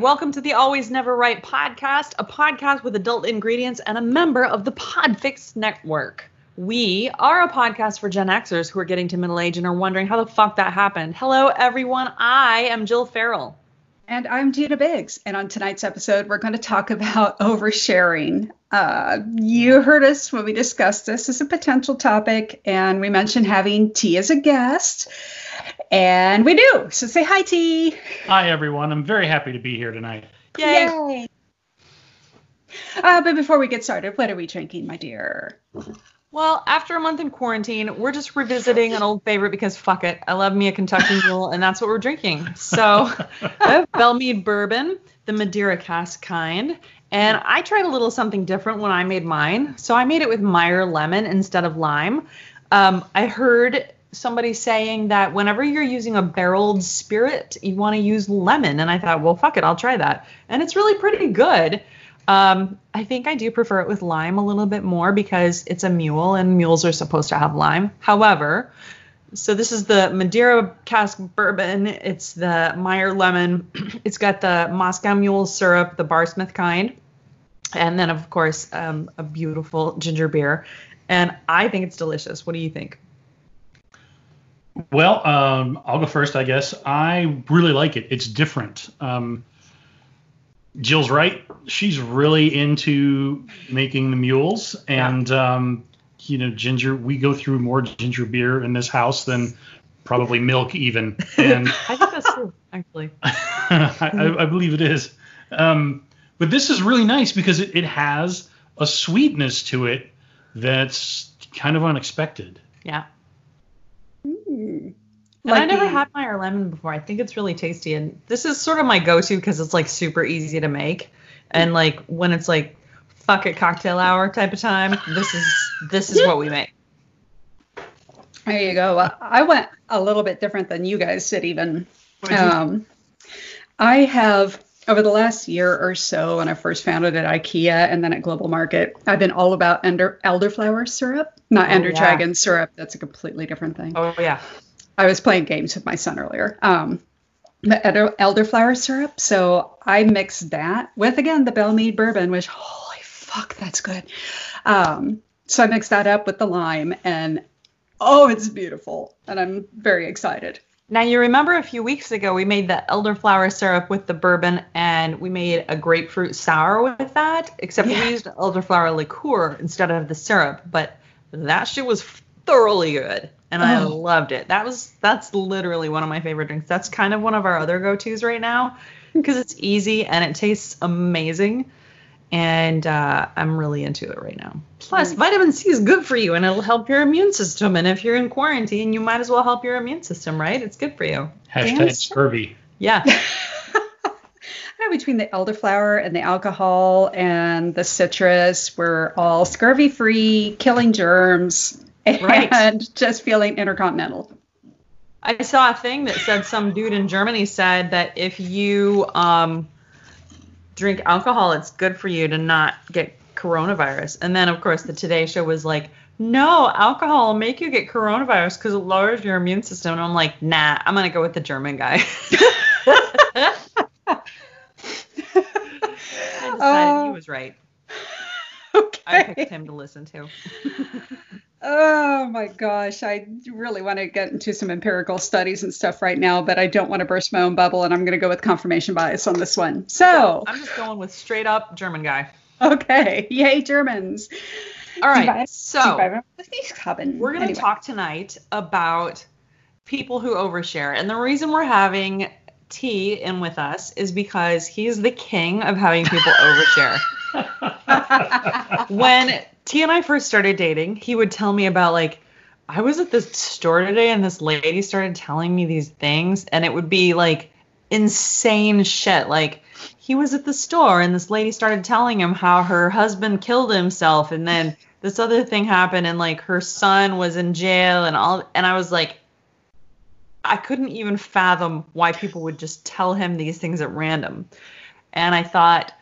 Welcome to the Always Never Right podcast, a podcast with adult ingredients and a member of the Podfix Network. We are a podcast for Gen Xers who are getting to middle age and are wondering how the fuck that happened. Hello, everyone. I am Jill Farrell. And I'm Gina Biggs. And on tonight's episode, we're going to talk about oversharing. Uh, you heard us when we discussed this as a potential topic, and we mentioned having T as a guest. And we do. So say hi, T. Hi, everyone. I'm very happy to be here tonight. Yay. Yay. Uh, but before we get started, what are we drinking, my dear? Well, after a month in quarantine, we're just revisiting an old favorite because fuck it. I love me a Kentucky Mule, and that's what we're drinking. So I have Belle Meade Bourbon, the Madeira cask kind. And I tried a little something different when I made mine. So I made it with Meyer lemon instead of lime. Um, I heard somebody saying that whenever you're using a barreled spirit, you want to use lemon. And I thought, well, fuck it, I'll try that. And it's really pretty good. Um, I think I do prefer it with lime a little bit more because it's a mule and mules are supposed to have lime. However, so this is the Madeira cask bourbon. It's the Meyer lemon. It's got the Moscow mule syrup, the Barsmith kind, and then of course um, a beautiful ginger beer. And I think it's delicious. What do you think? Well, um, I'll go first, I guess. I really like it. It's different. Um, Jill's right. She's really into making the mules, and yeah. um, you know, ginger. We go through more ginger beer in this house than probably milk, even. And I think that's true, actually. I, I, believe it is. Um, but this is really nice because it, it has a sweetness to it that's kind of unexpected. Yeah. And like I never the, had Meyer lemon before. I think it's really tasty, and this is sort of my go-to because it's like super easy to make, and like when it's like fuck it cocktail hour type of time, this is this is what we make. There you go. I went a little bit different than you guys did even. Um, I have over the last year or so, when I first found it at IKEA and then at Global Market, I've been all about ender, elderflower syrup, not oh, ender yeah. dragon syrup. That's a completely different thing. Oh yeah. I was playing games with my son earlier. Um, the elderflower syrup. So I mixed that with again the Belle Meade bourbon, which holy fuck, that's good. Um, so I mixed that up with the lime, and oh, it's beautiful, and I'm very excited. Now you remember a few weeks ago we made the elderflower syrup with the bourbon, and we made a grapefruit sour with that. Except yeah. we used elderflower liqueur instead of the syrup, but that shit was thoroughly good and oh. I loved it. That was that's literally one of my favorite drinks. That's kind of one of our other go-tos right now because it's easy and it tastes amazing. And uh, I'm really into it right now. Plus, vitamin C is good for you and it'll help your immune system. And if you're in quarantine, you might as well help your immune system, right? It's good for you. Hashtag Damn. scurvy. Yeah. between the elderflower and the alcohol and the citrus, we're all scurvy free, killing germs, right. and just feeling intercontinental. I saw a thing that said some dude in Germany said that if you um, drink alcohol, it's good for you to not get coronavirus. And then, of course, the Today Show was like, no, alcohol will make you get coronavirus because it lowers your immune system. And I'm like, nah, I'm going to go with the German guy. I decided uh, he was right. Okay. I picked him to listen to. Oh my gosh, I really want to get into some empirical studies and stuff right now, but I don't want to burst my own bubble, and I'm going to go with confirmation bias on this one. So I'm just going with straight up German guy. Okay, yay Germans! All right, so we're going to talk tonight about people who overshare, and the reason we're having T in with us is because he's the king of having people overshare. when T and I first started dating, he would tell me about like I was at this store today and this lady started telling me these things and it would be like insane shit. Like he was at the store and this lady started telling him how her husband killed himself and then this other thing happened and like her son was in jail and all and I was like I couldn't even fathom why people would just tell him these things at random. And I thought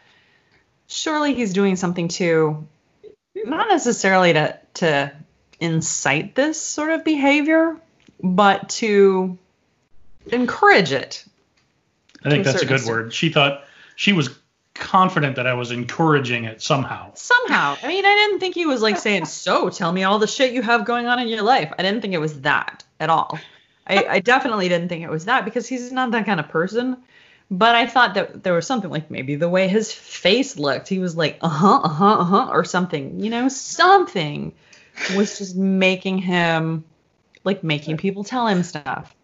surely he's doing something to not necessarily to to incite this sort of behavior, but to encourage it. I think that's a good extent. word. She thought she was confident that I was encouraging it somehow. Somehow. I mean, I didn't think he was like saying, So tell me all the shit you have going on in your life. I didn't think it was that at all. I, I definitely didn't think it was that because he's not that kind of person. But I thought that there was something like maybe the way his face looked. He was like, uh huh, uh huh, uh huh, or something. You know, something was just making him like making people tell him stuff.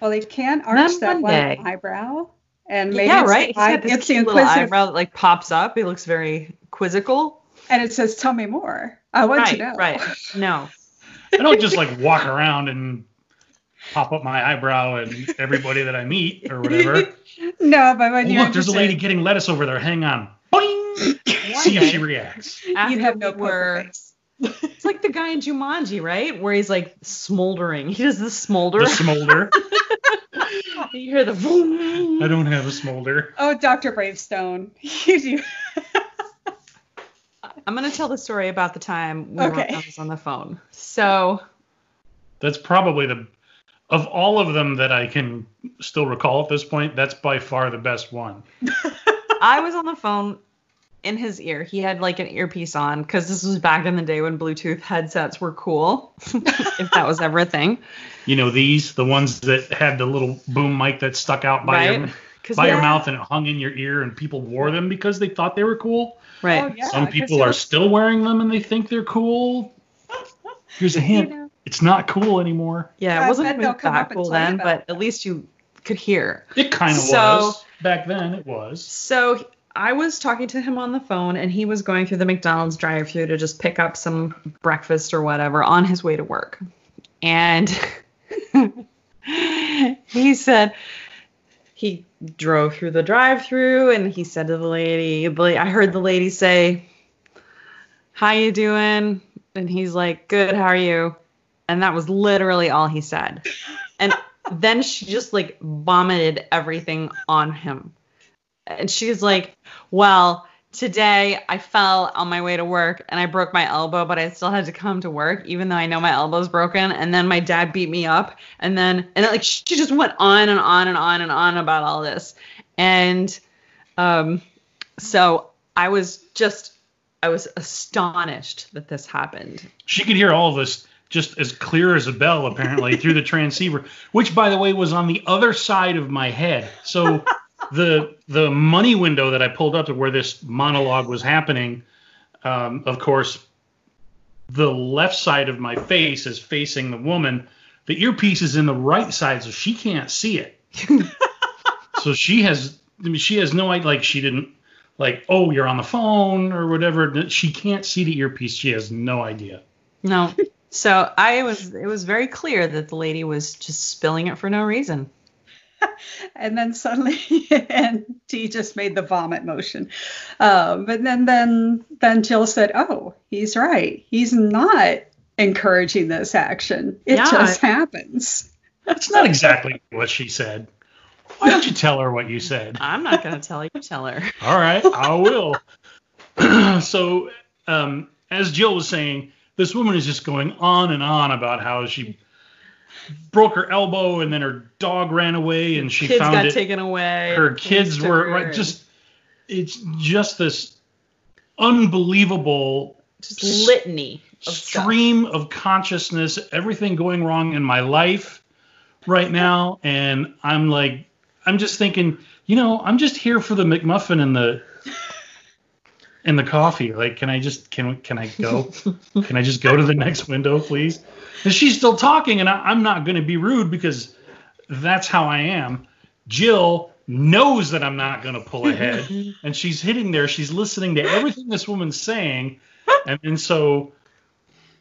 Well, he can Then arch that one one day- eyebrow, and maybe yeah, it's right. He's The, eye- got this it's the cute little eyebrow that like pops up. It looks very quizzical. and it says, "Tell me more. I want Right, to know." right. No, I don't just like walk around and pop up my eyebrow and everybody that I meet or whatever. no, but Oh, when you're look, there's a lady getting lettuce over there. Hang on. Boing! See if she reacts. after you have no we were, poker face. It's like the guy in Jumanji, right? Where he's like smoldering. He does the smolder. The smolder. you hear the boom. I don't have a smolder. Oh, Dr. Bravestone. You do. I'm gonna tell the story about the time we were Okay. I was on the phone. So That's probably the of all of them that I can still recall at this point. That's by far the best one. I was on the phone in his ear. He had like an earpiece on because this was back in the day when Bluetooth headsets were cool, if that was ever a thing, You know these, the ones that had the little boom mic that stuck out by your right? Because by your mouth and it hung in your ear, and people wore them because they thought they were cool. right. Oh, yeah, Some 'cause people are still wearing them and they think they're cool. Here's a hint: know. It's not cool anymore. Yeah, I it wasn't even that cool then, about but at least you could hear. It kind of So- was back then. It was. So I was talking to him on the phone, and he was going through the McDonald's drive-through to just pick up some breakfast or whatever on his way to work. And he said he drove through the drive-through, and he said to the lady, I heard the lady say, "How you doing?" And he's like, "Good. How are you?" And that was literally all he said. And then she just like vomited everything on him and she's like, "Well, today I fell on my way to work and I broke my elbow, but I still had to come to work even though I know my elbow's broken. And then my dad beat me up, and then and then, like she just went on and on and on and on about all this, and um, so I was just I was astonished that this happened. She could hear all of this just as clear as a bell, apparently, through the transceiver, which, by the way, was on the other side of my head. So the the money window that I pulled up to where this monologue was happening, um, of course, the left side of my face is facing the woman. The earpiece is in the right side, so she can't see it. so she has I mean, she has no idea. Like she didn't like, oh, you're on the phone or whatever. She can't see the earpiece. She has no idea. No. So I was it was very clear that the lady was just spilling it for no reason. and then suddenly and T just made the vomit motion. Um, but then then then Jill said, "Oh, he's right. He's not encouraging this action. It Yeah. just happens." That's not exactly what she said. Why don't you tell her what you said? I'm not gonna tell you, tell her. All right, I will. so, um, as Jill was saying, this woman is just going on and on about how she broke her elbow and then her dog ran away and she kids found got it. taken away. her kids were right. Just it's just this unbelievable just litany of stuff. stream of consciousness, everything going wrong in my life right now, and I'm like, I'm just thinking, you know, I'm just here for the McMuffin and the and the coffee. Like, can I just can can I go? can I just go to the next window, please? And she's still talking, and I, I'm not going to be rude because that's how I am. Jill knows that I'm not going to pull ahead, and she's hitting there. She's listening to everything this woman's saying, and and so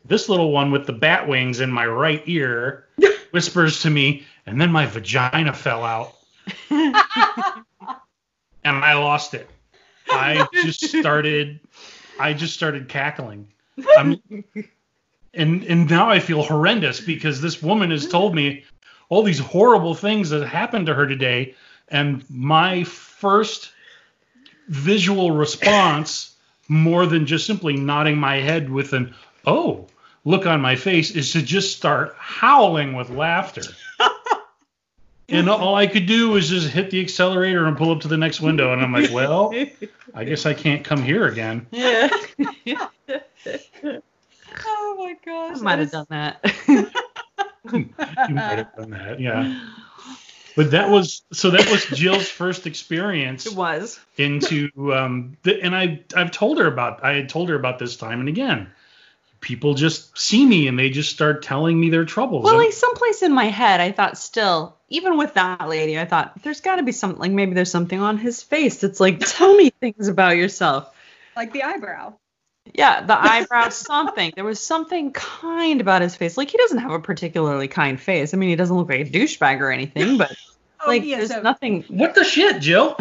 this little one with the bat wings in my right ear whispers to me, and then my vagina fell out, and I lost it. I just started, I just started cackling. I'm, and and now I feel horrendous because this woman has told me all these horrible things that happened to her today, and my first visual response, more than just simply nodding my head with an "oh" look on my face, is to just start howling with laughter. and all I could do was just hit the accelerator and pull up to the next window. And I'm like, well, I guess I can't come here again. Yeah. Oh my gosh. I might have done that. you might have done that, yeah. But that was so that was Jill's first experience It was. into um the, and I I've told her about I had told her about this time and again. People just see me and they just start telling me their troubles. Well, like someplace in my head, I thought still, even with that lady, I thought there's got to be something. Like maybe there's something on his face that's like, tell me things about yourself. like the eyebrow. Yeah, the eyebrow, something. There was something kind about his face. Like he doesn't have a particularly kind face. I mean, he doesn't look like a douchebag or anything, but Oh, like he has there's a- nothing. what the shit, Jill?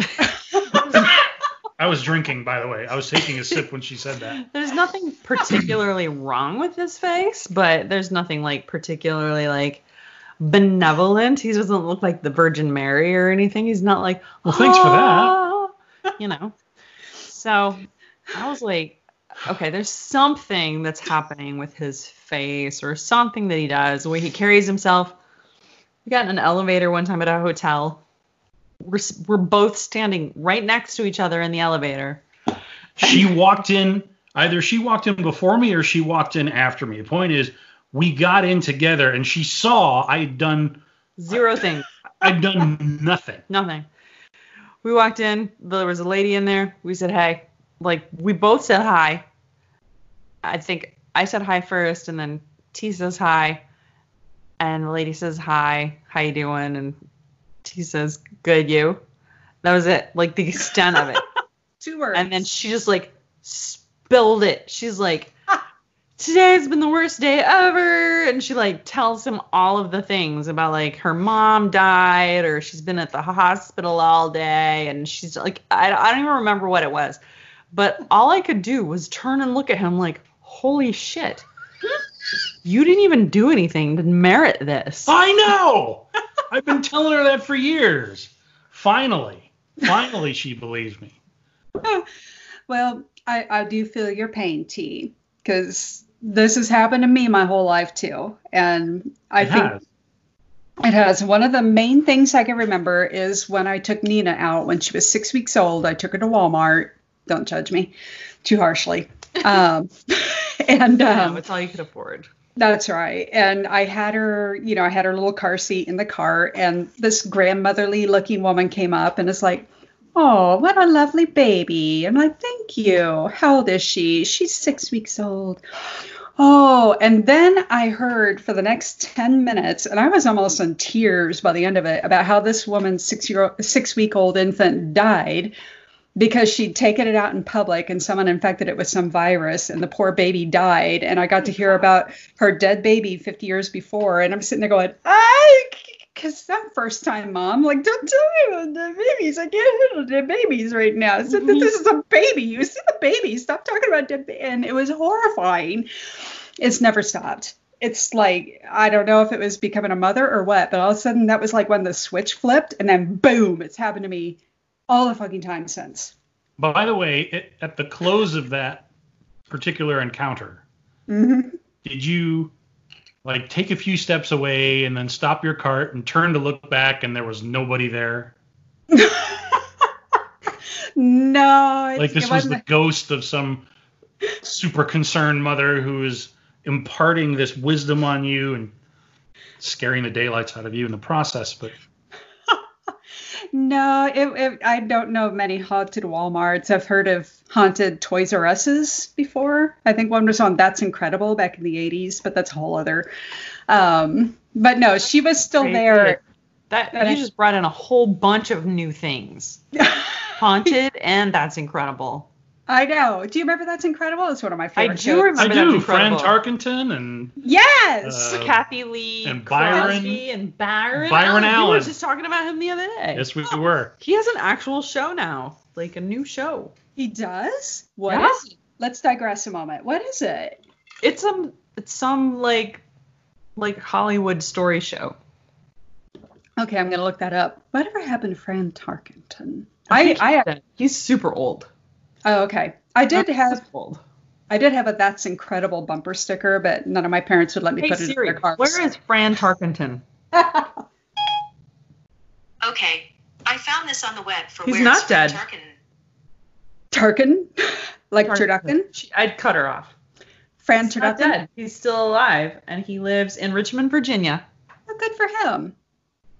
I was drinking, by the way. I was taking a sip when she said that. There's nothing particularly wrong with his face, but there's nothing like particularly like benevolent. He doesn't look like the Virgin Mary or anything. He's not like, Well, thanks for that. that. You know. So I was like, okay, there's something that's happening with his face or something that he does, the way he carries himself. We got in an elevator one time at a hotel. We're, we're both standing right next to each other in the elevator. She walked in, either she walked in before me or she walked in after me. The point is, we got in together and she saw I had done Zero things. I'd done nothing. Nothing. We walked in. There was a lady in there. We said hey. Like we both said hi. I think I said hi first, and then T says hi, and the lady says hi. How you doing? And T says good. You. That was it. Like the extent of it. Two words. And then she just like spilled it. She's like, today's been the worst day ever. And she like tells him all of the things about like her mom died or she's been at the hospital all day. And she's like, I, I don't even remember what it was. But all I could do was turn and look at him like, holy shit. You didn't even do anything to merit this. I know. I've been telling her that for years. Finally, finally, she believes me. Well, I, I do feel your pain, T, because this has happened to me my whole life too. And I It think has. it has. One of the main things I can remember is when I took Nina out when she was six weeks old. I took her to Walmart. Don't judge me too harshly. Um, and No, um, it's all you could afford. That's right. And I had her, you know, I had her little car seat in the car, and this grandmotherly looking woman came up and is like, Oh, what a lovely baby. And I'm like, Thank you. How old is she? She's six weeks old. Oh, and then I heard for the next 10 minutes, and I was almost in tears by the end of it, about how this woman's six year six week old infant died because she'd taken it out in public and someone infected it with some virus and the poor baby died. And i got to hear about her dead baby 50 years before. And i'm sitting there going i because i'm first time mom. Like don't tell me about dead babies. I can't handle dead babies right now. So th- this is a baby. You see the baby. Stop talking about dead ba-. and it was horrifying. It's never stopped. It's like I don't know if it was becoming a mother or what, but all of a sudden that was like when the switch flipped, and then boom, it's happened to me all the fucking time since. By the way, it, at the close of that particular encounter, hmm did you like take a few steps away and then stop your cart and turn to look back and there was nobody there? no, Like this it was the ghost of some super concerned mother who is imparting this wisdom on you and scaring the daylights out of you in the process. But no. It, it, I don't know of many haunted WalMarts. I've heard of haunted Toys R Us's before. I think one was on That's Incredible back in the '80s, but that's a whole other. Um, but no, she was still there. That you just brought in a whole bunch of new things. Haunted, and that's incredible. I know. Do you remember That's Incredible? It's one of my favorite. I favorite do shows. I remember that do. was Fran. Tarkenton and Yes. Uh, Cathy Lee and Byron- Crosby and Byron. Byron We were just talking about him the other day. yes, we were. He has an actual show now, like a new show. he does. What Yeah. is it? Let's digress a moment. What is it? It's some, it's some like, like Hollywood story show. Okay, I'm gonna look that up. Whatever happened to Fran Tarkenton? I, I, he's super old. Oh, okay. I did have, Super old. I did have a "That's Incredible" bumper sticker, but none of my parents would let me Hey put it in Siri, their cars. where is Fran Tarkenton? Okay, I found this on the web for He's where not it's dead. Tarkin. Tarkin, like turducken, She- I'd cut her off. Fran He's not dead. He's still alive, and he lives in Richmond, Virginia. Well, good for him.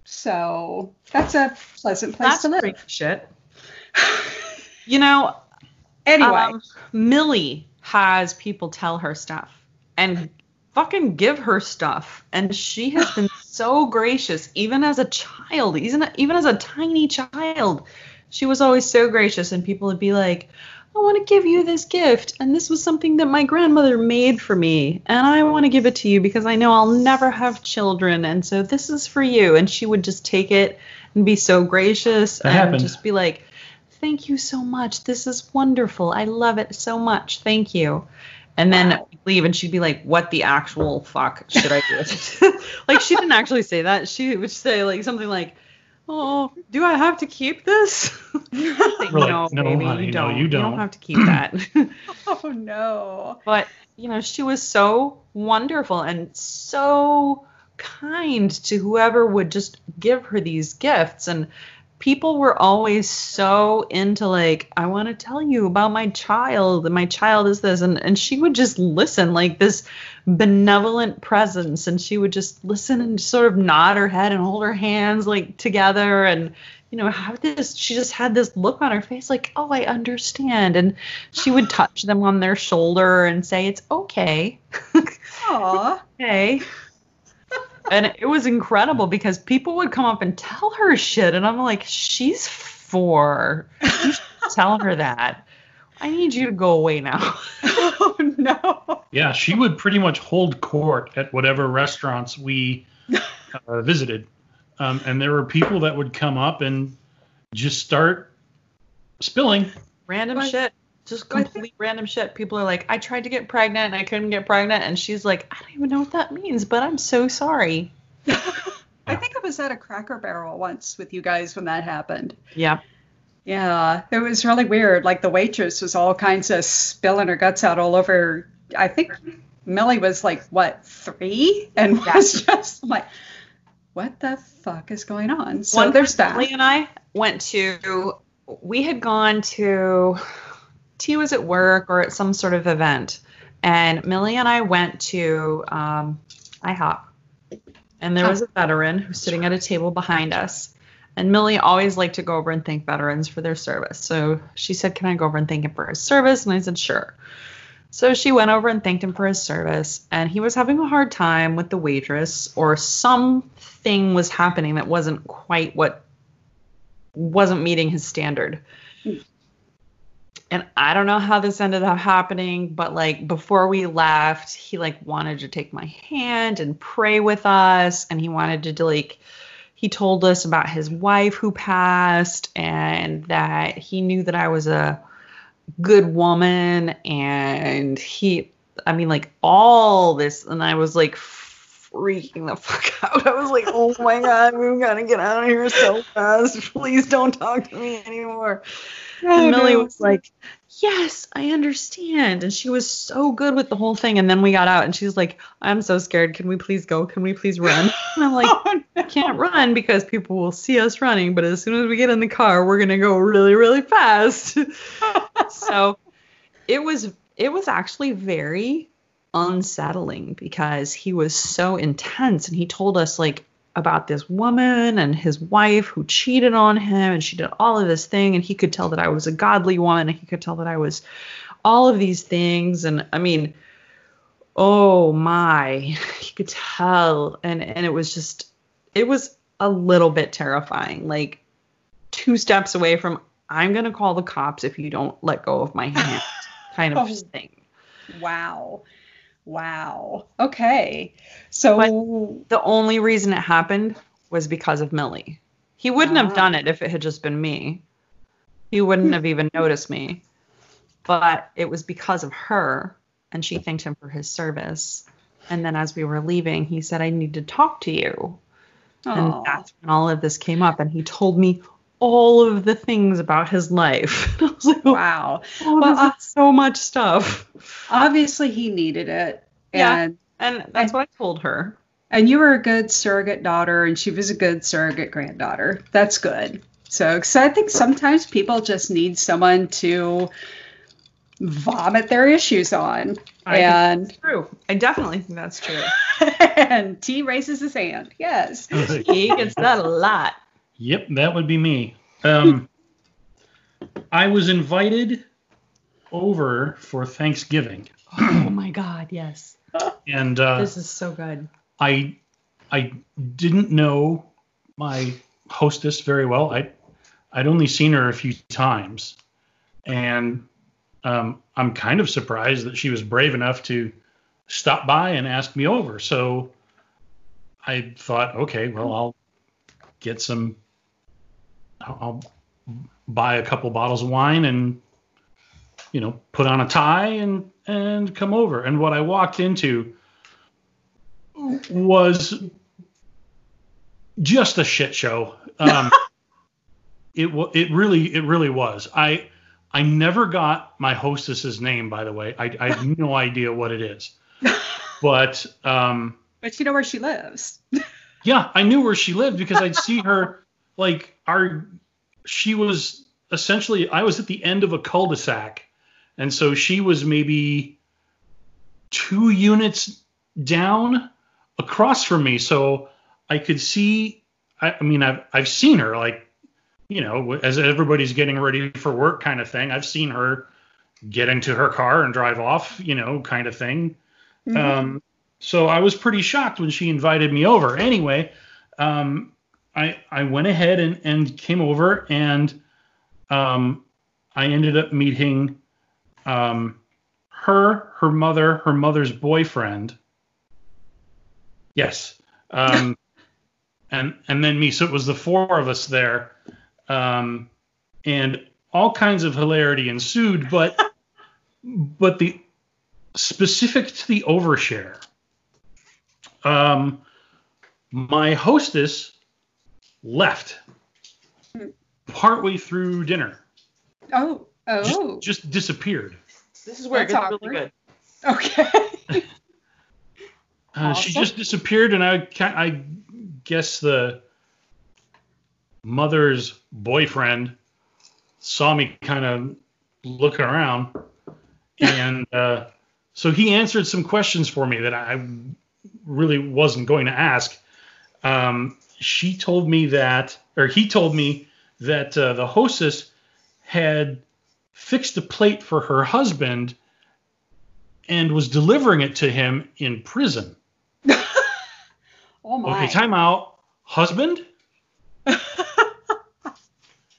So that's a pleasant place That's to live. shit. You know, Anyway, um, Millie has people tell her stuff and fucking give her stuff, and she has been so gracious, even as a child, even even as a tiny child. She was always so gracious, and people would be like, I want to give you this gift, and this was something that my grandmother made for me, and I want to give it to you because I know I'll never have children, and so this is for you. And she would just take it and be so gracious That and happened. just be like, Thank you so much. This is wonderful. I love it so much. Thank you. And then Wow. leave, and she'd be like, "What the actual fuck should I do?" like she didn't actually say that. She would say like something like, "Oh, do I have to keep this?" Like, We're no, "No, baby, honey, you don't. you You don't don't." have to keep that. oh no. but you know, she was so wonderful and so kind to whoever would just give her these gifts and people were always so into like i want to tell you about my child and my child is this and, and she would just listen like this benevolent presence and she would just listen and sort of nod her head and hold her hands like together and you know have this she just had this look on her face like oh i understand and she would touch them on their shoulder and say it's okay Aw. okay and it was incredible because people would come up and tell her shit and i'm like she's four you should tell her that i need you to go away now oh no. Yeah, she would pretty much hold court at whatever restaurants we uh, visited. Um, and there were people that would come up and just start spilling. random Like- shit just complete random shit people are like i tried to get pregnant and i couldn't get pregnant and she's like i don't even know what that means but i'm so sorry I think I was at a Cracker Barrel once with you guys when that happened. yeah Yeah, it was really weird. Like the waitress was all kinds of spilling her guts out all over. I think Millie was like what three, and Yeah. was just like, "What the fuck is going on?" So One there's that. Lee and I went to, we had gone to, T was at work or at some sort of event, and Millie and I went to um, IHOP, and there was a veteran who's sitting at a table behind us. And Millie always liked to go over and thank veterans for their service. So she said, Can I go over and thank him for his service? And I said, Sure. So she went over and thanked him for his service, and he was having a hard time with the waitress, or something was happening that wasn't quite what wasn't meeting his standard. And I don't know how this ended up happening, but like before we left, he like wanted to take my hand and pray with us, and he wanted to like he told us about his wife who passed and that he knew that I was a good woman and he I mean like all this and I was like freaking the fuck out. I was like, "Oh my god, we've gotta get out of here so fast. Please don't talk to me anymore." Oh, and Millie no. was like, Yes, I understand. And she was so good with the whole thing. And then we got out and she's like, I'm so scared. Can we please go? Can we please run? And I'm like, oh, no. can't run because people will see us running, but as soon as we get in the car, we're gonna go really, really fast. so it was it was actually very unsettling because he was so intense and he told us like about this woman and his wife who cheated on him and she did all of this thing and he could tell that I was a godly one and he could tell that I was all of these things and I mean oh my he could tell and and it was just it was a little bit terrifying like two steps away from i'm going to call the cops if you don't let go of my hand kind of Oh. thing Wow. Wow. Okay. So the only reason it happened was because of millie he wouldn't Ah. have done it if it had just been me he wouldn't have even noticed me but it was because of her and she thanked him for his service and then as we were leaving he said i need to talk to you And that's when all of this came up, and he told me all of the things about his life. I was like, wow. oh, Well, uh, so much stuff. Obviously, he needed it. Yeah. And And that's what I told her. And you were a good surrogate daughter, and she was a good surrogate granddaughter. That's good. So, because I think sometimes people just need someone to vomit their issues on. I think and True. I definitely think that's true. and T raises his hand. Yes. He gets that a lot. Yep, that would be me. Um, I was invited over for Thanksgiving, Oh my God, yes. and uh, This is so good. I I didn't know my hostess very well. I I'd only seen her a few times, and um, I'm kind of surprised that she was brave enough to stop by and ask me over. So I thought, okay, well, I'll get some. I'll buy a couple bottles of wine and you know put on a tie and and come over. And what I walked into was just a shit show. Um, it it really it really was. I I never got my hostess's name, by the way. I, I have no idea what it is, but um, But you know where she lives. yeah, I knew where she lived because I'd see her like our. She was essentially I was at the end of a cul-de-sac, and so she was maybe two units down across from me, so I could see. I, I mean, I've I've seen her like, you know, as everybody's getting ready for work, kind of thing. I've seen her get into her car and drive off, you know, kind of thing. Um, so I was pretty shocked when she invited me over. Anyway, um, I I went ahead and, and came over and um, I ended up meeting um, her, her mother, her mother's boyfriend. Yes. Um, and and then me. So it was the four of us there. Um, and all kinds of hilarity ensued, but but the specific to the overshare. Um, my hostess left partway through dinner. Oh. Just, Oh. just disappeared. This is where That's it gets really good. Okay. Uh, She just disappeared, and I I guess the mother's boyfriend saw me kind of looking around, and uh, so he answered some questions for me that I really wasn't going to ask. Um, she told me that, or he told me that uh, the hostess had fixed a plate for her husband and was delivering it to him in prison. oh my. Okay, time out. Husband?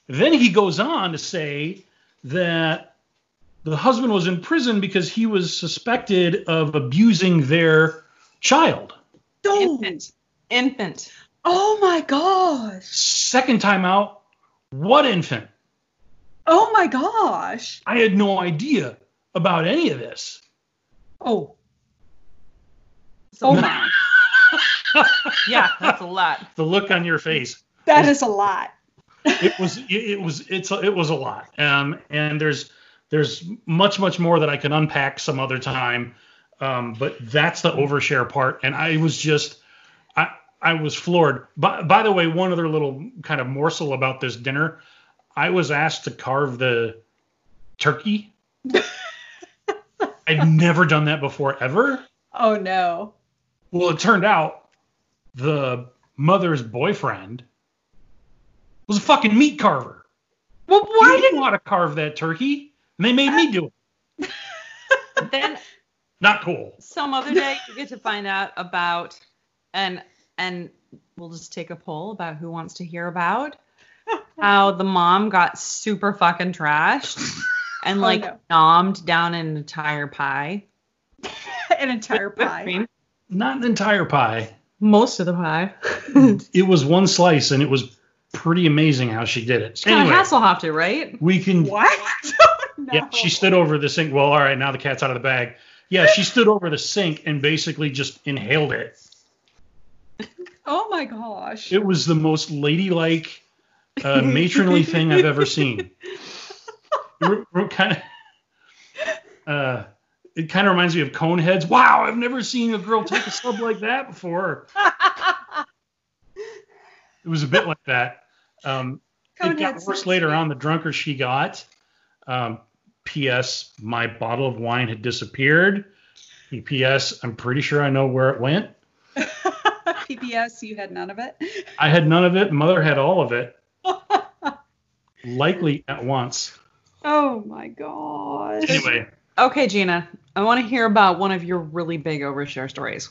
then he goes on to say that the husband was in prison because he was suspected of abusing their child. Infant. Infant. Oh my gosh. Second time out, what infant? Oh my gosh. I had no idea about any of this. Oh. So- Oh my. Yeah, that's a lot. The look on your face. That is a lot. it was it, it was it's a, it was a lot um and there's there's much much more that i can unpack some other time um but that's the overshare part and i was just i was floored by, by the way one other little kind of morsel about this dinner i was asked to carve the turkey i'd never done that before ever Oh no. well it turned out the mother's boyfriend was a fucking meat carver Well, why did didn't want to carve that turkey? And they made me do it. Then Not cool. some other day you get to find out about and and we'll just take a poll about who wants to hear about how the mom got super fucking trashed and Oh, like no. nommed down an entire pie. an entire pie? Not an entire pie. most of the pie. Mm. It was one slice, and it was pretty amazing how she did it. Kind of Anyway, Hasselhoffed it, right? we can. What? no. Yeah, she stood over the sink. Well, all right, now the cat's out of the bag. Yeah, she stood over the sink and basically just inhaled it. Oh my gosh. It was the most ladylike, uh, matronly thing I've ever seen. We're, we're kind of. Uh, it kind of reminds me of Coneheads. Wow, I've never seen a girl take a sub like that before. It was a bit like that. Um, it got worse later on. The drunker she got. Um, P.S. My bottle of wine had disappeared. P.S. I'm pretty sure I know where it went. PBS, you had none of it. I had none of it. Mother had all of it. Likely at once. Oh my god. Anyway, Okay, Gina, I want to hear about one of your really big overshare stories.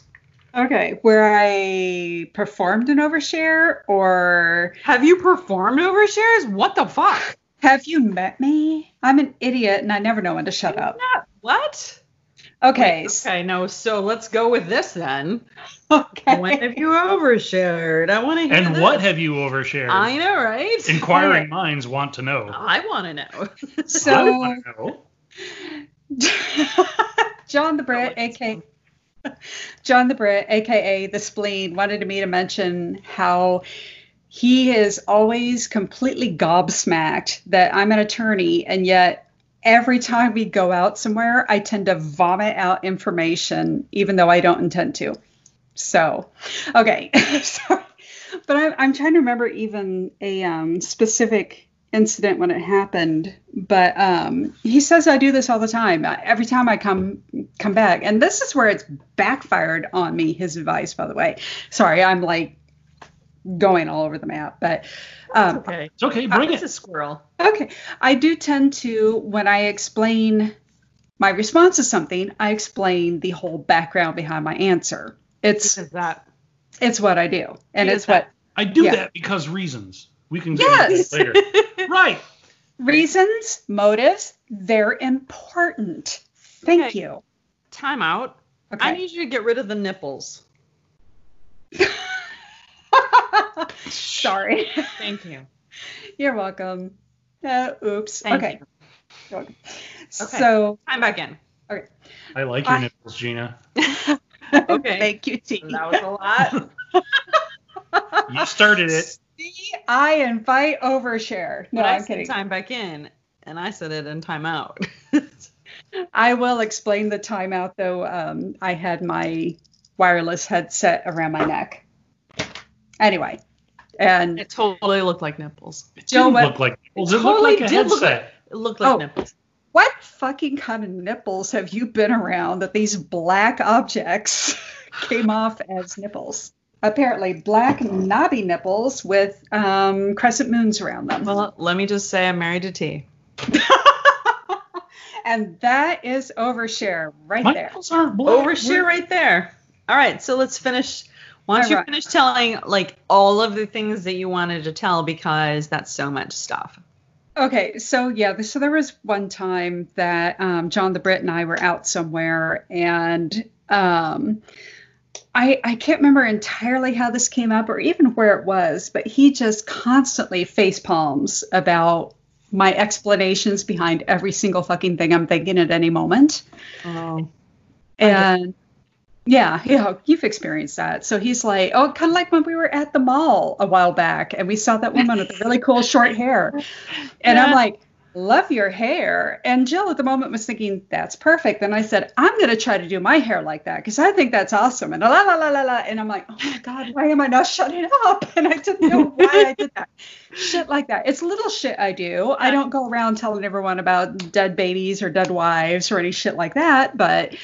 Okay, where I performed an overshare, or Have you performed overshares? What the fuck? have you met me? I'm an idiot and I never know when to shut up. What? Okay. s- Okay, no, so let's go with this then. Okay. When have you overshared? I want to hear and this. what have you overshared? I know, right? Inquiring minds want to know. I want to know. I So, want to know. John the Brit, aka John the Brit, aka the Spleen, wanted me to mention how he is always completely gobsmacked that I'm an attorney, and yet every time we go out somewhere, I tend to vomit out information, even though I don't intend to. So, okay, sorry. But I'm, I'm trying to remember even a um, specific incident when it happened. But um, he says I do this all the time. Uh, Every time I come come back, and this is where it's backfired on me. His advice, by the way. Sorry, I'm like going all over the map, but um, okay. It's okay. Bring It's it. a squirrel. Okay. I do tend to, when I explain my response to something, I explain the whole background behind my answer. It's that. it's what I do. And it's does what I do Yeah. that because reasons. We can get Yes. into that later. Right. reasons, motives, they're important. Thank Okay. you. Time out. Okay. I need you to get rid of the nipples. Sorry. Thank you. You're welcome. Uh, oops. Thank okay. you. You're. Okay. So, Time back in. Okay. I like your I- nipples, Gina. Okay. thank you, T. That was a lot. You started it. See, I invite overshare. No, but I I'm said kidding. time back in, and I said it in time out. I will explain the timeout though. Um, I had my wireless headset around my neck. Anyway, and it totally looked like nipples. It didn't what- look like nipples. It It looked like a did look headset. It looked like Oh. nipples. what fucking kind of nipples have you been around that these black objects came off as nipples? Apparently, black knobby nipples with um, crescent moons around them. Well, let me just say I'm married to T. and that is overshare right My there. nipples aren't black. Overshare right there. All right, so let's finish. Why don't you finish telling like all of the things that you wanted to tell because that's so much stuff. Okay, so yeah, so there was one time that um, John the Brit and I were out somewhere, and um, I I can't remember entirely how this came up or even where it was, but he just constantly face palms about my explanations behind every single fucking thing I'm thinking at any moment. Oh. And yeah, yeah, you've experienced that. So he's like, oh, kind of like when we were at the mall a while back and we saw that woman with the really cool short hair. And I'm like, love your hair. And Jill at the moment was thinking, that's perfect. Then I said, I'm going to try to do my hair like that because I think that's awesome. And la, la, la, la, la. And I'm like, oh my God, why am I not shutting up? And I didn't know why I did that. shit like that. It's little shit I do. I don't go around telling everyone about dead babies or dead wives or any shit like that. But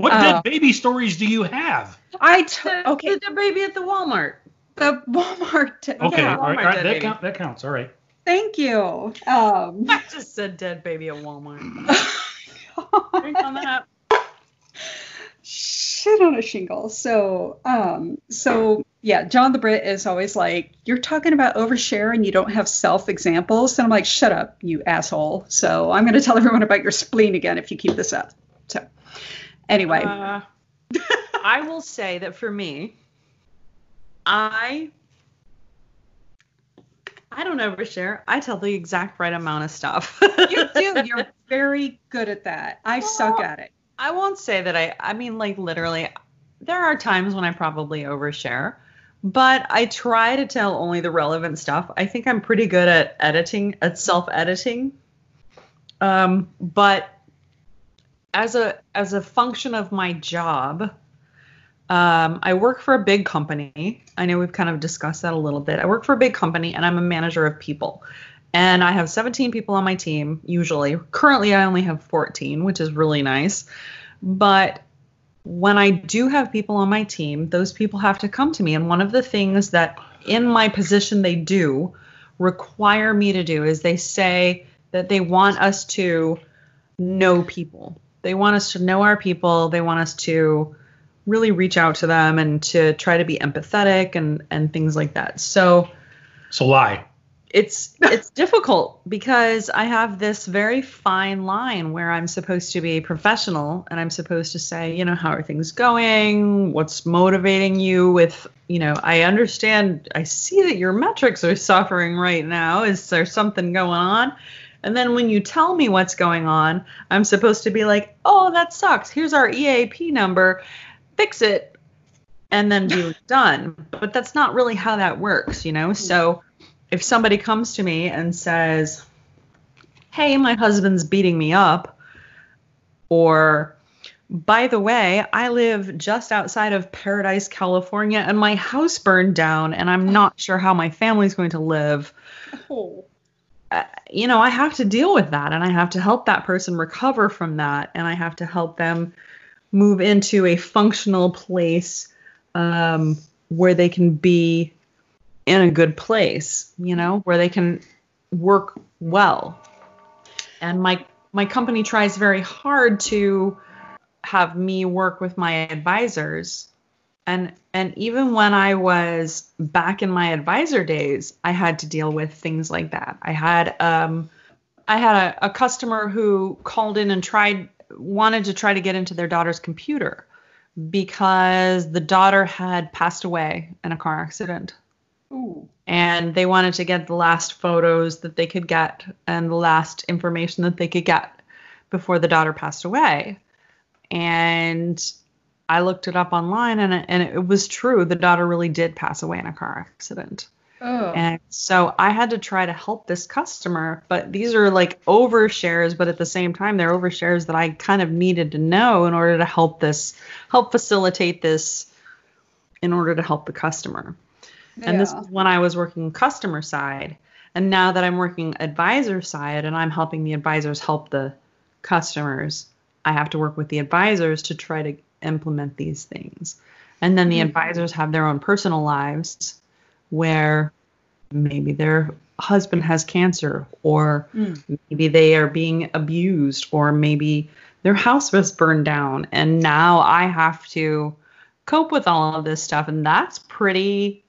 What Uh, dead baby stories do you have? I t- The, okay, the baby at the Walmart. the Walmart. t- Okay, yeah, Walmart all right, dead that, baby. count, that counts. All right. thank you. Um, I just said dead baby at Walmart. Drink on that. shit on a shingle. So, um, so yeah, John the Brit is always like, "You're talking about overshare and you don't have self examples," and I'm like, "Shut up, you asshole!" So I'm going to tell everyone about your spleen again if you keep this up. So, anyway, Uh, I will say that for me, I I don't overshare. I tell the exact right amount of stuff. you do. You're very good at that. I suck at it. I won't say that I I mean like literally there are times when I probably overshare, but I try to tell only the relevant stuff. I think I'm pretty good at editing, at self-editing. Um, but as a as a function of my job, um, I work for a big company. I know we've kind of discussed that a little bit. I work for a big company and I'm a manager of people. And I have 17 people on my team, usually. Currently, I only have 14, which is really nice. But when I do have people on my team, those people have to come to me. And one of the things that in my position they do require me to do is they say that they want us to know people. They want us to know our people. They want us to really reach out to them and to try to be empathetic and and things like that. So So lie. it's it's difficult because I have this very fine line where I'm supposed to be professional and I'm supposed to say, you know, how are things going? What's motivating you with, you know, I understand I see that your metrics are suffering right now. Is there something going on? And then when you tell me what's going on, I'm supposed to be like, "Oh, that sucks. Here's our EAP number. Fix it." And then be done. But that's not really how that works, you know? Hmm. So if somebody comes to me and says, Hey, my husband's beating me up, or by the way, I live just outside of Paradise, California, and my house burned down, and I'm not sure how my family's going to live. Oh. Uh, you know, I have to deal with that, and I have to help that person recover from that, and I have to help them move into a functional place um, where they can be in a good place, you know, where they can work well. And my my company tries very hard to have me work with my advisors. And and even when I was back in my advisor days, I had to deal with things like that. I had um I had a, a customer who called in and tried wanted to try to get into their daughter's computer because the daughter had passed away in a car accident Ooh. and they wanted to get the last photos that they could get and the last information that they could get before the daughter passed away. And I looked it up online and it, and it was true. The daughter really did pass away in a car accident. Oh. And so I had to try to help this customer, but these are like overshares, but at the same time, they're overshares that I kind of needed to know in order to help this, help facilitate this in order to help the customer. Yeah. And this is when I was working customer side. And now that I'm working advisor side and I'm helping the advisors help the customers, I have to work with the advisors to try to implement these things. And then the Mhm. advisors have their own personal lives where maybe their husband has cancer or Mm. maybe they are being abused or maybe their house was burned down and now I have to cope with all of this stuff and that's pretty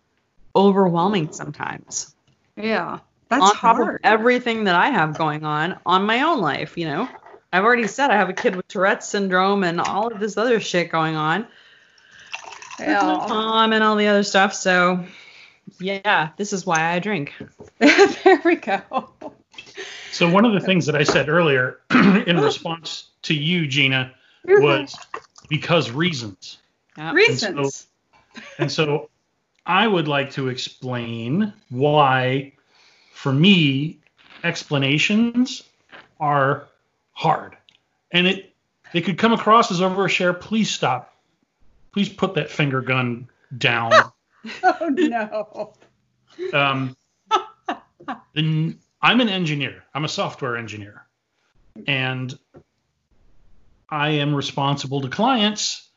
overwhelming sometimes Yeah. That's on top hard. of everything that I have going on on my own life, you know. I've already said I have a kid with Tourette's syndrome and all of this other shit going on. yeah. mom and all the other stuff. So, yeah, this is why I drink. there we go. So one of the things that I said earlier in oh. response to you, Gina, was because reasons. Yeah. reasons. And so I would like to explain why, for me, explanations are hard. And it they could come across as overshare. Please stop. Please put that finger gun down. oh no. um, the, I'm an engineer. I'm a software engineer, and I am responsible to clients,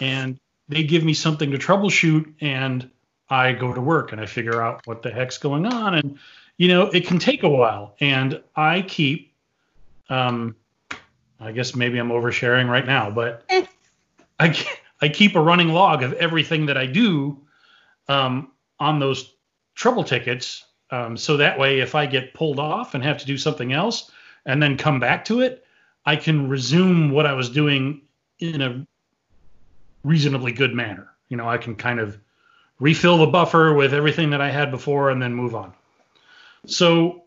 and they give me something to troubleshoot, and I go to work and I figure out what the heck's going on, and you know it can take a while, and I keep, um, I guess maybe I'm oversharing right now, but Eh. I I keep a running log of everything that I do um, on those trouble tickets. Um, so that way, if I get pulled off and have to do something else and then come back to it, I can resume what I was doing in a reasonably good manner. You know, I can kind of refill the buffer with everything that I had before and then move on. So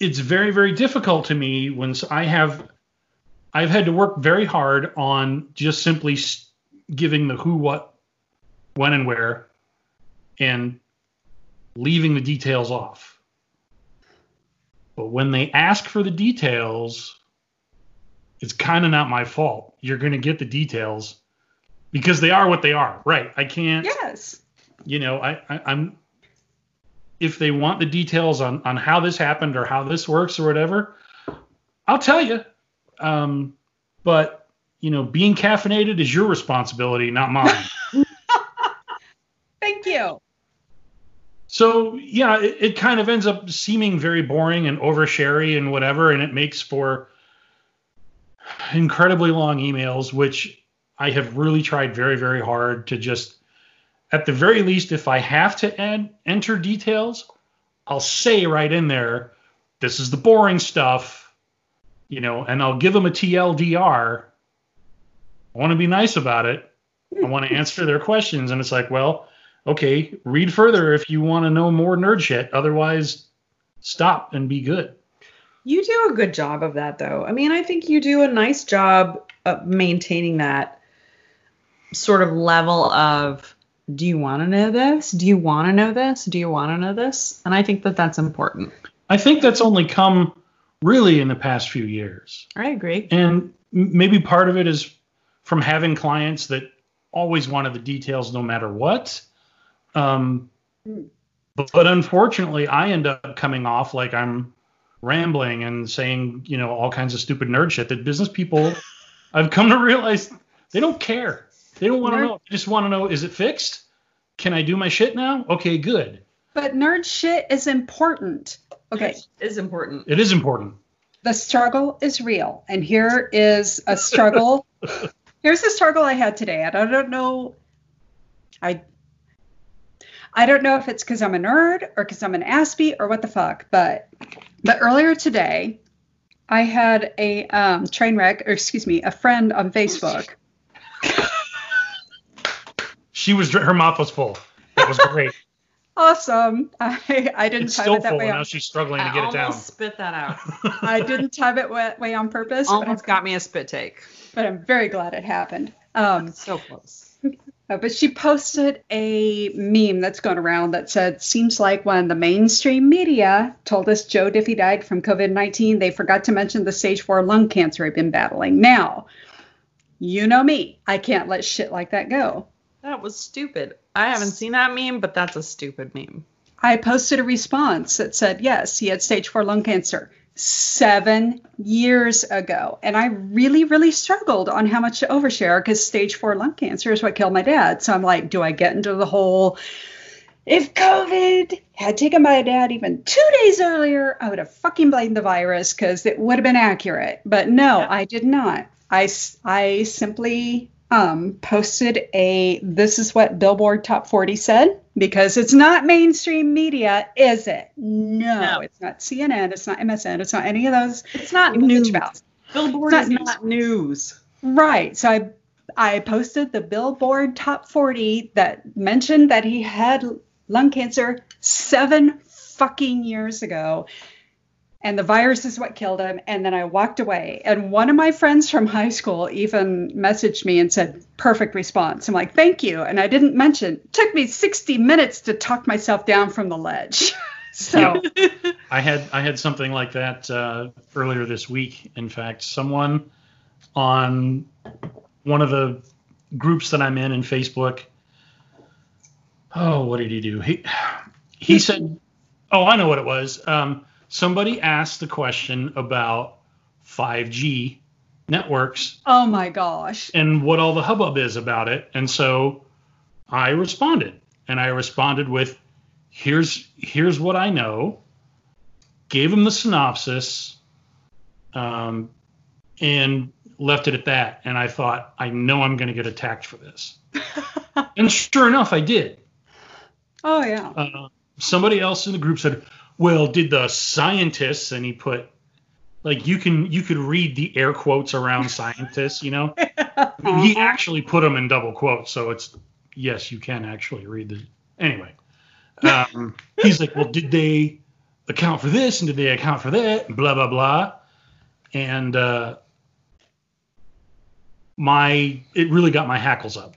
it's very, very difficult to me when I have, I've had to work very hard on just simply giving the who, what, when, and where, and leaving the details off. But when they ask for the details, it's kind of not my fault. You're going to get the details because they are what they are. Right. I can't, Yes. you know, I, I I'm if they want the details on on how this happened or how this works or whatever, I'll tell you. Um, but you know, being caffeinated is your responsibility, not mine. Thank you. So yeah, it, it kind of ends up seeming very boring and oversharey and whatever, and it makes for incredibly long emails, which I have really tried very, very hard to just, at the very least, if I have to add enter details, I'll say right in there, this is the boring stuff, you know, and I'll give them a TLDR. I want to be nice about it. I want to answer their questions, and it's like, well, okay, read further if you want to know more nerd shit. Otherwise, stop and be good. You do a good job of that, though. I mean, I think you do a nice job of maintaining that sort of level of do you want to know this? Do you want to know this? Do you want to know this? And I think that that's important. I think that's only come really in the past few years. I agree. And maybe part of it is from having clients that always wanted the details no matter what. Um, but, but unfortunately, I end up coming off like I'm rambling and saying, you know, all kinds of stupid nerd shit that business people I've come to realize they don't care. They don't want to know. They just want to know is it fixed? Can I do my shit now? Okay, good. But nerd shit is important. Okay. is important. It is important. The struggle is real. And here is a struggle. Here's the struggle I had today. And I don't know. I I don't know if it's because I'm a nerd or because I'm an Aspie or what the fuck, but but earlier today, I had a um, train wreck, or excuse me, a friend on Facebook. She was her mouth was full. That was great. Awesome. I I didn't it's time still it that full, way. now On, she's struggling to get it down. almost spit that out. I didn't time it that way on purpose, but I'm, almost got me a spit take. but I'm very glad it happened. Um, So close. Uh, but she posted a meme that's going around that said, Seems like when the mainstream media told us Joe Diffie died from COVID 19, they forgot to mention the stage four lung cancer he'd been battling. Now, you know me, I can't let shit like that go. That was stupid. I haven't seen that meme, but that's a stupid meme. I posted a response that said, Yes, he had stage four lung cancer seven years ago. And I really, really struggled on how much to overshare because stage four lung cancer is what killed my dad. So I'm like, do I get into the whole if COVID had taken my dad even two days earlier, I would have fucking blamed the virus because it would have been accurate. But no, Yeah. I did not. I, I simply um, posted a this is what Billboard Top 40 said because it's not mainstream media, is it? No, No. it's not CNN, it's not MSN, it's not any of those. It's not news. about. Billboard It's is not not news. Right. So I I posted the Billboard Top 40 that mentioned that he had lung cancer seven fucking years ago. And the virus is what killed him. And then I walked away. And one of my friends from high school even messaged me and said, perfect response. I'm like, thank you. And I didn't mention, it took me 60 minutes to talk myself down from the ledge. so, I had I had something like that uh, earlier this week. In fact, someone on one of the groups that I'm in in Facebook. Oh, what did he do? He he said, "Oh, I know what it was." Um, somebody asked the question about 5G networks oh my gosh. and what all the hubbub is about it. And so I responded, and I responded with, "Here's here's what I know." Gave him the synopsis, um, and left it at that. And I thought, I know I'm going to get attacked for this. and sure enough, I did. Oh, yeah. Uh, somebody else in the group said, "Well, did the scientists?" And he put, like, you can you could read the air quotes around scientists, you know. he actually put them in double quotes, so it's yes, you can actually read the. Anyway, um, he's like, "Well, did they account for this and did they account for that?" Blah blah blah, and uh, my it really got my hackles up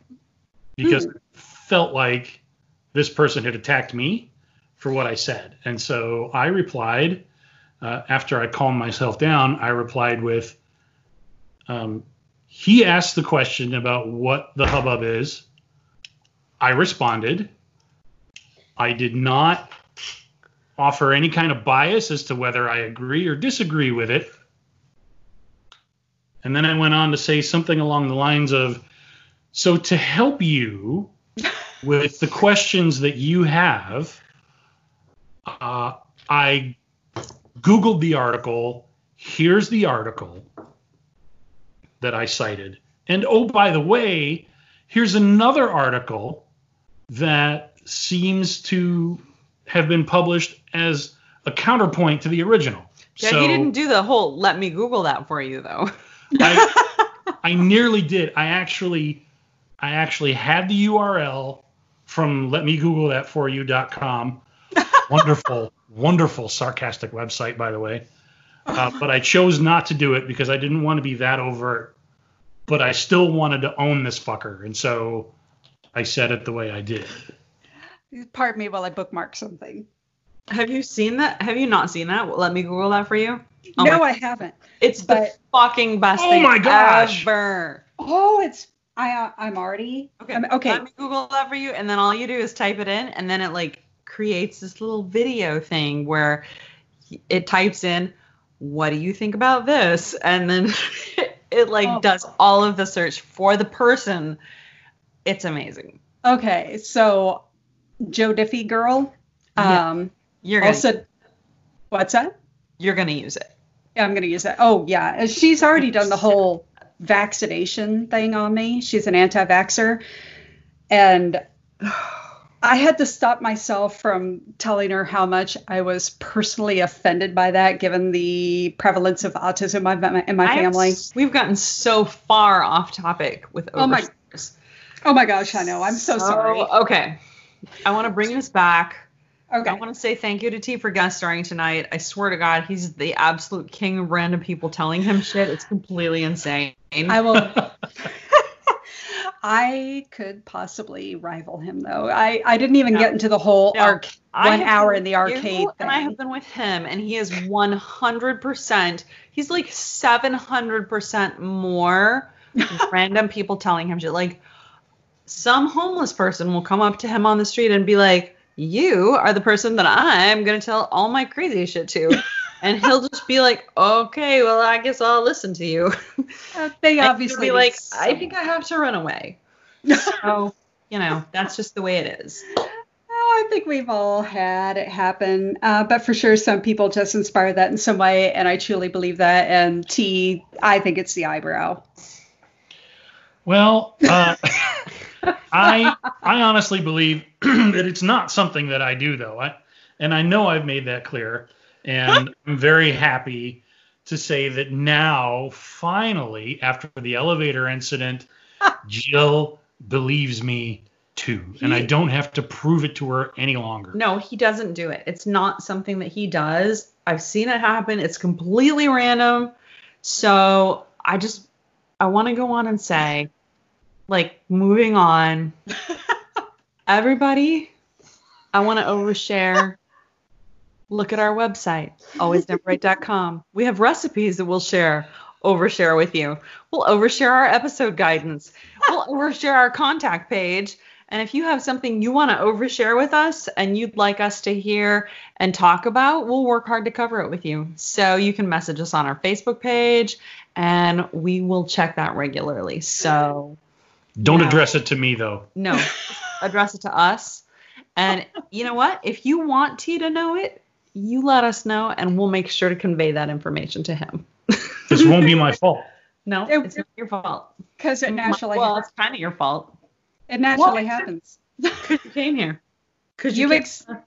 because it felt like this person had attacked me for what I said. And so I replied, uh, after I calmed myself down, I replied with, Um, he asked the question about what the hubbub is. I responded. I did not offer any kind of bias as to whether I agree or disagree with it. And then I went on to say something along the lines of So, to help you with the questions that you have, uh, I Googled the article. Here's the article that I cited. And oh, by the way, here's another article that seems to have been published as a counterpoint to the original. Yeah, so he didn't do the whole let me Google that for you though. I, I nearly did. I actually I actually had the URL from let me google that for you.com. Wonderful, wonderful sarcastic website by the way. Uh, but I chose not to do it because I didn't want to be that overt. But I still wanted to own this fucker, and so I said it the way I did. Pardon me while I bookmark something. Have you seen that? Have you not seen that? Let me Google that for you. Oh no, my- I haven't. It's the fucking best Oh thing my gosh. ever. Oh, it's I. Uh, I'm already. Okay. I'm- okay. Let me Google that for you, and then all you do is type it in, and then it like creates this little video thing where it types in, "What do you think about this?" and then it like Oh. does all of the search for the person. It's amazing. Okay. So, Joe Diffie girl. Yeah. Um. You're gonna, Also, what's that? you're gonna use it. Yeah, I'm gonna use that. Oh yeah, she's already done the whole vaccination thing on me. She's an anti-vaxxer, and I had to stop myself from telling her how much I was personally offended by that, given the prevalence of autism in my, in my family. s- we've gotten so far off topic with Oh my- Oh my gosh, I know. I'm so sorry. Okay. I want to bring this back. Okay. I want to say thank you to T for guest starring tonight. I swear to God, he's the absolute king of random people telling him shit. It's completely insane. I will. I could possibly rival him though. I, I didn't even No. get into the whole No. arc one hour in the arcade you, and I have been with him, and he is 100%. He's like 700% more random people telling him shit. Like, some homeless person will come up to him on the street and be like, You are the person that I'm going to tell all my crazy shit to. and he'll just be like, Okay, well, I guess I'll listen to you. Uh, they obviously be like, so- I think I have to run away. So, you know, that's just the way it is. Oh, I think we've all had it happen. Uh, but for sure, some people just inspire that in some way, and I truly believe that. And T, I think it's the eyebrow. Well, uh, I I honestly believe that it's not something that I do though. I, and I know I've made that clear, and I'm very happy to say that now, finally, after the elevator incident, Jill believes me too, and I don't have to prove it to her any longer. No, he doesn't do it. It's not something that he does. I've seen it happen. It's completely random. So I just I want to go on and say, like, moving on. Everybody, I want to overshare. Look at our website, alwaysneverright.com. We have recipes that we'll share, overshare with you. We'll overshare our episode guidance. We'll overshare our contact page. And if you have something you want to overshare with us and you'd like us to hear and talk about, we'll work hard to cover it with you. So you can message us on our Facebook page and we will check that regularly. So Don't address it to me though. no, address it to us. And you know what? If you want T to know it, you let us know and we'll make sure to convey that information to him. This won't be my fault. No, It- it's not your fault. Because it naturally, well, it's kind of your fault it naturally Well, happens. because you came here. Because You you, ex- came-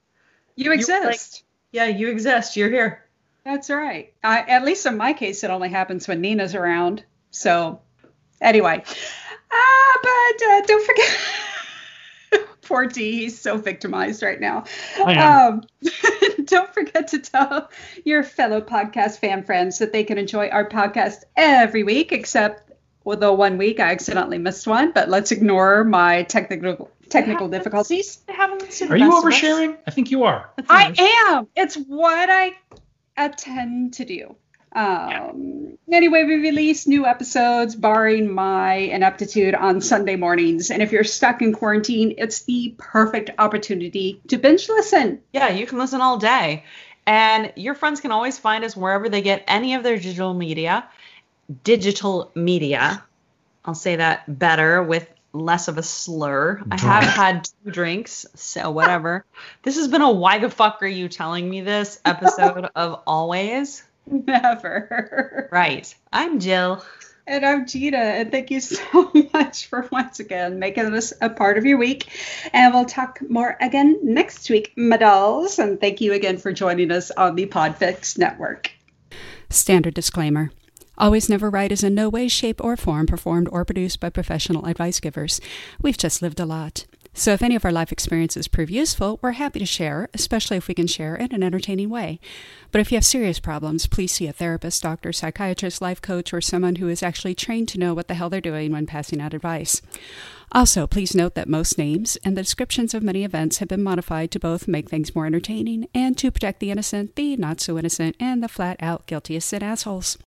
You like- exist. yeah, you exist. You're here. That's right. I, at least in my case, it only happens when Nina's around. So, anyway, ah, but uh, don't forget. Poor T, he's so victimized right now. I am. Um, don't forget to tell your fellow podcast fan friends that they can enjoy our podcast every week, except well, the one week I accidentally missed one. But let's ignore my technical technical happens. difficulties. They haven't listened to Are the you best of us. oversharing? I think you are. That's I oversharing. am. It's what I attend to do. Um, anyway, we release new episodes, barring my ineptitude, on Sunday mornings. And if you're stuck in quarantine, it's the perfect opportunity to binge listen. Yeah, you can listen all day. And your friends can always find us wherever they get any of their digital media. Digital media. I'll say that better with less of a slur. I have had two drinks, so whatever. this has been a why the fuck are you telling me this episode of Always. Never. Right. I'm Jill. And I'm Gina, and thank you so much for once again making this a part of your week. And we'll talk more again next week, my dolls. And thank you again for joining us on the Podfix Network. Standard disclaimer. Always Never Right is in no way, shape, or form performed or produced by professional advice givers. We've just lived a lot. So if any of our life experiences prove useful, we're happy to share, especially if we can share in an entertaining way. But if you have serious problems, please see a therapist, doctor, psychiatrist, life coach, or someone who is actually trained to know what the hell they're doing when passing out advice. Also, please note that most names and the descriptions of many events have been modified to both make things more entertaining and to protect the innocent, the not so innocent, and the flat out guilty as sin assholes.